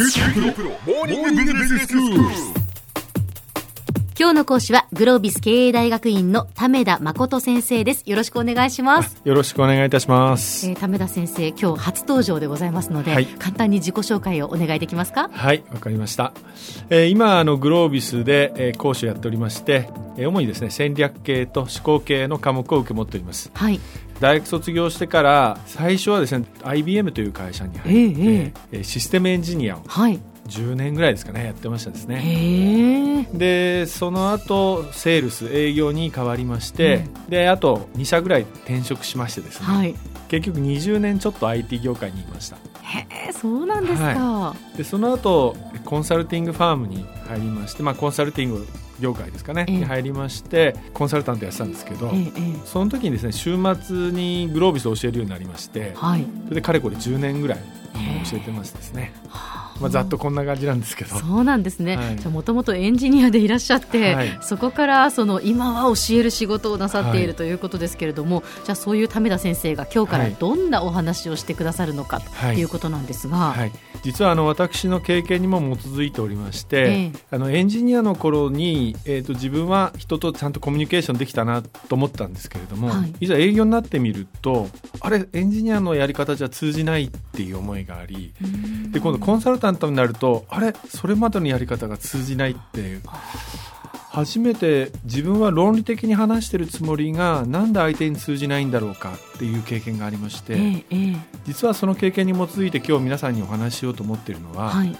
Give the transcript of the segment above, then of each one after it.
今日の講師はグロービス経営大学院の為田誠先生です。よろしくお願いします。よろしくお願いいたします。えー、為田先生今日初登場でございますので、はい。簡単に自己紹介をお願いできますか？はい、わかりました。えー今、あの、グロービスで、えー講師をやっておりまして、えー主にですね、戦略系と思考系の科目を受け持っております。はい大学卒業してから、最初はですね、IBM という会社に入って、えーシステムエンジニアをはい。10年ぐらいですかね、やってましたですね。でその後セールス営業に変わりまして、であと2社ぐらい転職しましてですね、はい。結局20年ちょっと IT 業界にいました。へえそうなんですか、でその後コンサルティングファームに入りまして、まあ、コンサルティング業界ですかね、ええ。に入りましてコンサルタントやってたんですけど、その時にですね週末にグロービスを教えるようになりましてはい。それでかれこれ10年ぐらい教えてますですね、まあ、ざっとこんな感じなんですけど。そうなんですね、はい。じゃあもともとエンジニアでいらっしゃって、はい。そこからその今は教える仕事をなさっているはいということですけれども、じゃあそういう為田先生が今日からはい。どんなお話をしてくださるのかとはいいうことなんですが、はい、実はあの私の経験にも基づいておりまして、ええ。あのエンジニアの頃に、えー、と自分は人とちゃんとコミュニケーションできたなと思ったんですけれども、はい。い、ざ営業になってみるとあれエンジニアのやり方じゃ通じないっていう思いがありで今度コンサルタントになるとあれ？それまでのやり方が通じないっていう。初めて自分は論理的に話してるつもりがなんで相手に通じないんだろうかっていう経験がありまして、ええええ。実はその経験に基づいて今日皆さんにお話ししようと思っているのは、はい。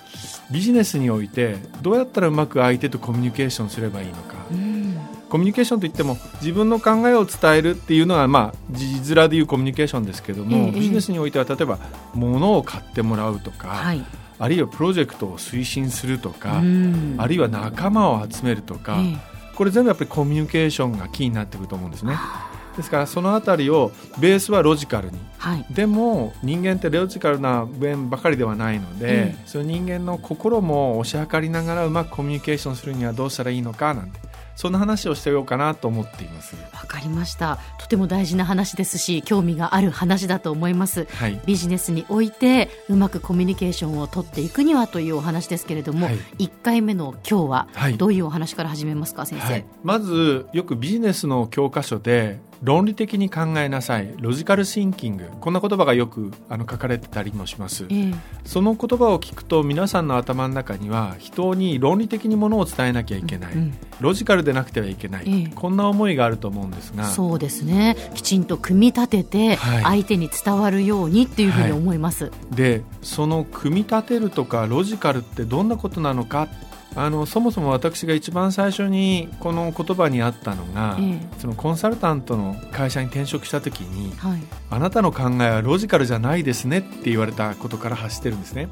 ビジネスにおいてどうやったらうまく相手とコミュニケーションすればいいのか、うんコミュニケーションといっても自分の考えを伝えるっていうのはまあ字面でいうコミュニケーションですけども、ええビジネスにおいては例えば物を買ってもらうとか、はい。あるいはプロジェクトを推進するとか、うん。あるいは仲間を集めるとか、えこれ全部やっぱりコミュニケーションがキーになってくると思うんですね。ですからそのあたりをベースはロジカルに。えはい。でも人間ってロジカルな面ばかりではないので、ええ。その人間の心も推し量りながらうまくコミュニケーションするにはどうしたらいいのかなんてそんな話をしてようかなと思っています。わかりました。とても大事な話ですし興味がある話だと思います。はい、ビジネスにおいてうまくコミュニケーションを取っていくにはというお話ですけれども、はい。1回目の今日ははい。どういうお話から始めますか先生、はい、まずよくビジネスの教科書で論理的に考えなさい。ロジカルシンキング。こんな言葉がよくあの書かれてたりもします。ええ。その言葉を聞くと皆さんの頭の中には人に論理的にものを伝えなきゃいけない、うんロジカルでなくてはいけない、ええ。こんな思いがあると思うんですが。そうですね。きちんと組み立ててはい。相手に伝わるようにっていうふうに思います、でその組み立てるとかロジカルってどんなことなのかあのそもそも私が一番最初にこの言葉にあったのが、えそのコンサルタントの会社に転職した時にはい、あなたの考えはロジカルじゃないですねって言われたことから発してるんですね。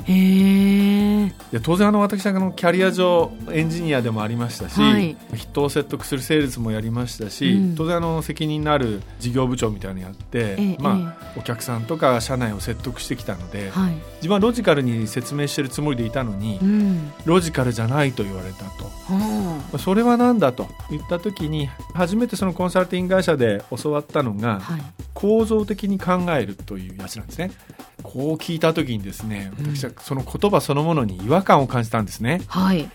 で当然あの私はあのキャリア上エンジニアでもありましたし、はい。人を説得するセールスもやりましたし、うん。当然あの責任のある事業部長みたいなのやって、ええ。まあ、お客さんとか社内を説得してきたので、はい、自分はロジカルに説明してるつもりでいたのに、うん。ロジカルじゃないと言われたと。はそれは何だと言った時に初めてそのコンサルティング会社で教わったのがあはい。構造的に考えるというやつなんですね。こう聞いた時にですね私はその言葉そのものに違和感を感じたんですね。はい、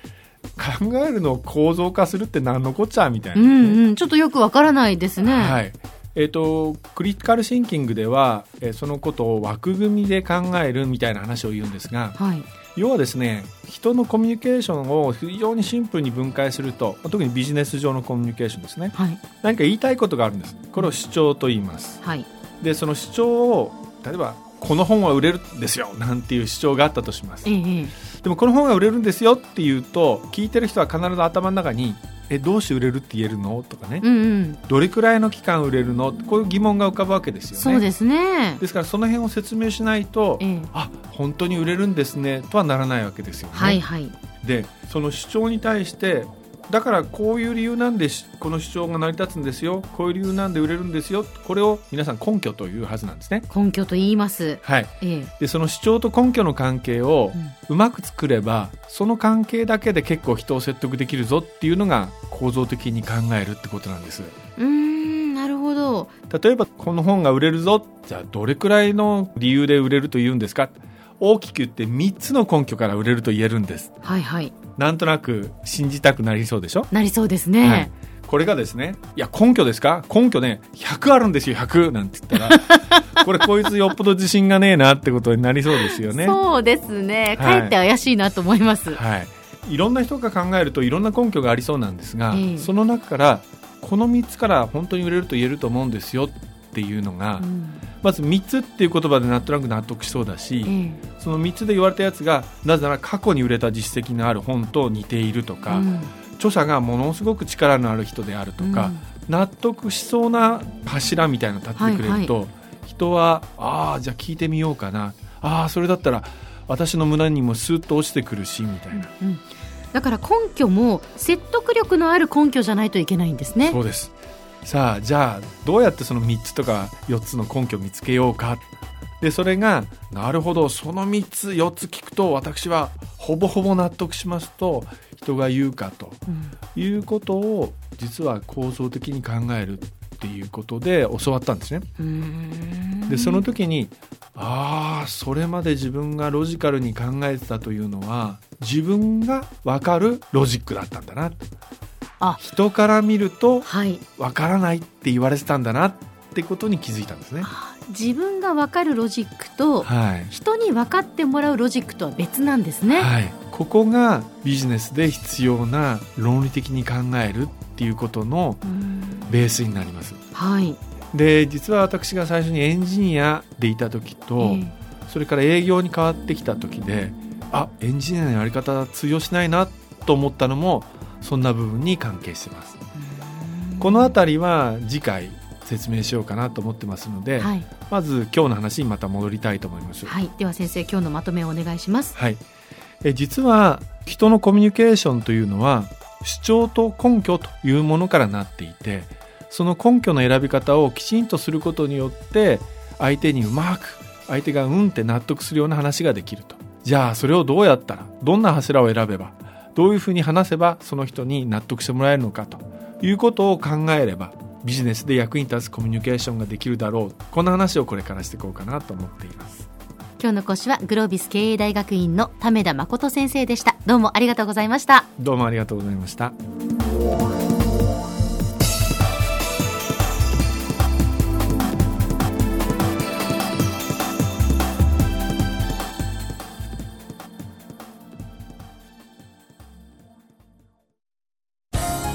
考えるのを構造化するって何のこっちゃみたいな、うんうん。ちょっとよくわからないですね。はい。えー、とクリティカルシンキングでは、えーそのことを枠組みで考えるみたいな話を言うんですがはい要はですね人のコミュニケーションを非常にシンプルに分解するとまあ特にビジネス上のコミュニケーションですね。はい。何か言いたいことがあるんです。これを主張と言います。はい。でその主張を例えばこの本は売れるんですよなんていう主張があったとします。ええええ。でもこの本が売れるんですよっていうと聞いてる人は必ず頭の中にえどうして売れるって言えるの？とかね、うんうんどれくらいの期間売れるの？こういう疑問が浮かぶわけですよね。そうですね。ですからその辺を説明しないと、ええあ本当に売れるんですねとはならないわけですよね、はいはい。でその主張に対してだからこういう理由なんでしこの主張が成り立つんですよ。こういう理由なんで売れるんですよ。これを皆さん根拠というはずなんですね。根拠と言います。はい。ええ。でその主張と根拠の関係をうまく作ればその関係だけで結構人を説得できるぞっていうのが構造的に考えるってことなんです。うーんなるほど。例えばこの本が売れるぞ。じゃあどれくらいの理由で売れると言うんですか？大きく言って3つの根拠から売れると言えるんです。はいはいなんとなく信じたくなりそうでしょ、なりそうですね、はい。これがですねいや根拠ですか？根拠ね100あるんですよ100なんて言ったら。これこいつよっぽど自信がねえなってことになりそうですよね。そうですね。かはい。えって怪しいなと思います、はい、いろんな人が考えるといろんな根拠がありそうなんですが、ええ。その中からこの3つから本当に売れると言えると思うんですよっていうのが、うん。まず3つっていう言葉でなんとなく納得しそうだし、えその3つで言われたやつがなぜなら過去に売れた実績のある本と似ているとか、えうん。著者がものすごく力のある人であるとか、納得しそうな柱みたいなの立ってくれると、人はああじゃあ聞いてみようかな。ああそれだったら私の胸にもスーッと落ちてくるしみたいな、うん。だから根拠も説得力のある根拠じゃないといけないんですね。そうですさあじゃあどうやってその3つとか4つの根拠を見つけようかでそれがなるほどその3つ4つ聞くと私はほぼほぼ納得しますと人が言うかとうん。いうことを実は構造的に考えるっていうことで教わったんですね。でその時にああそれまで自分がロジカルに考えてたというのは自分が分かるロジックだったんだな。あ人から見るとはい。分からないって言われてたんだなってことに気づいたんですね。あ自分が分かるロジックとはい。人に分かってもらうロジックとは別なんですね、はい、ここがビジネスで必要な論理的に考えるっていうことのうん。ベースになります。はい、で実は私が最初にエンジニアでいた時えと、え。それから営業に変わってきた時であエンジニアのやり方通用しないなと思ったのもそんな部分に関係してます。この辺りは次回説明しようかなと思ってますので、はい、まず今日の話にまた戻りたいと思います、はい、では先生今日のまとめをお願いします。はい、え実は人のコミュニケーションというのは主張と根拠というものからなっていてその根拠の選び方をきちんとすることによって相手にうまく相手がうんって納得するような話ができると。じゃあそれをどうやったらどんな柱を選べばどういうふうに話せばその人に納得してもらえるのかということを考えればビジネスで役に立つコミュニケーションができるだろう。こんな話をこれからしていこうかなと思っています。今日の講師はグロービス経営大学院の為田誠先生でした。どうもありがとうございました。どうもありがとうございました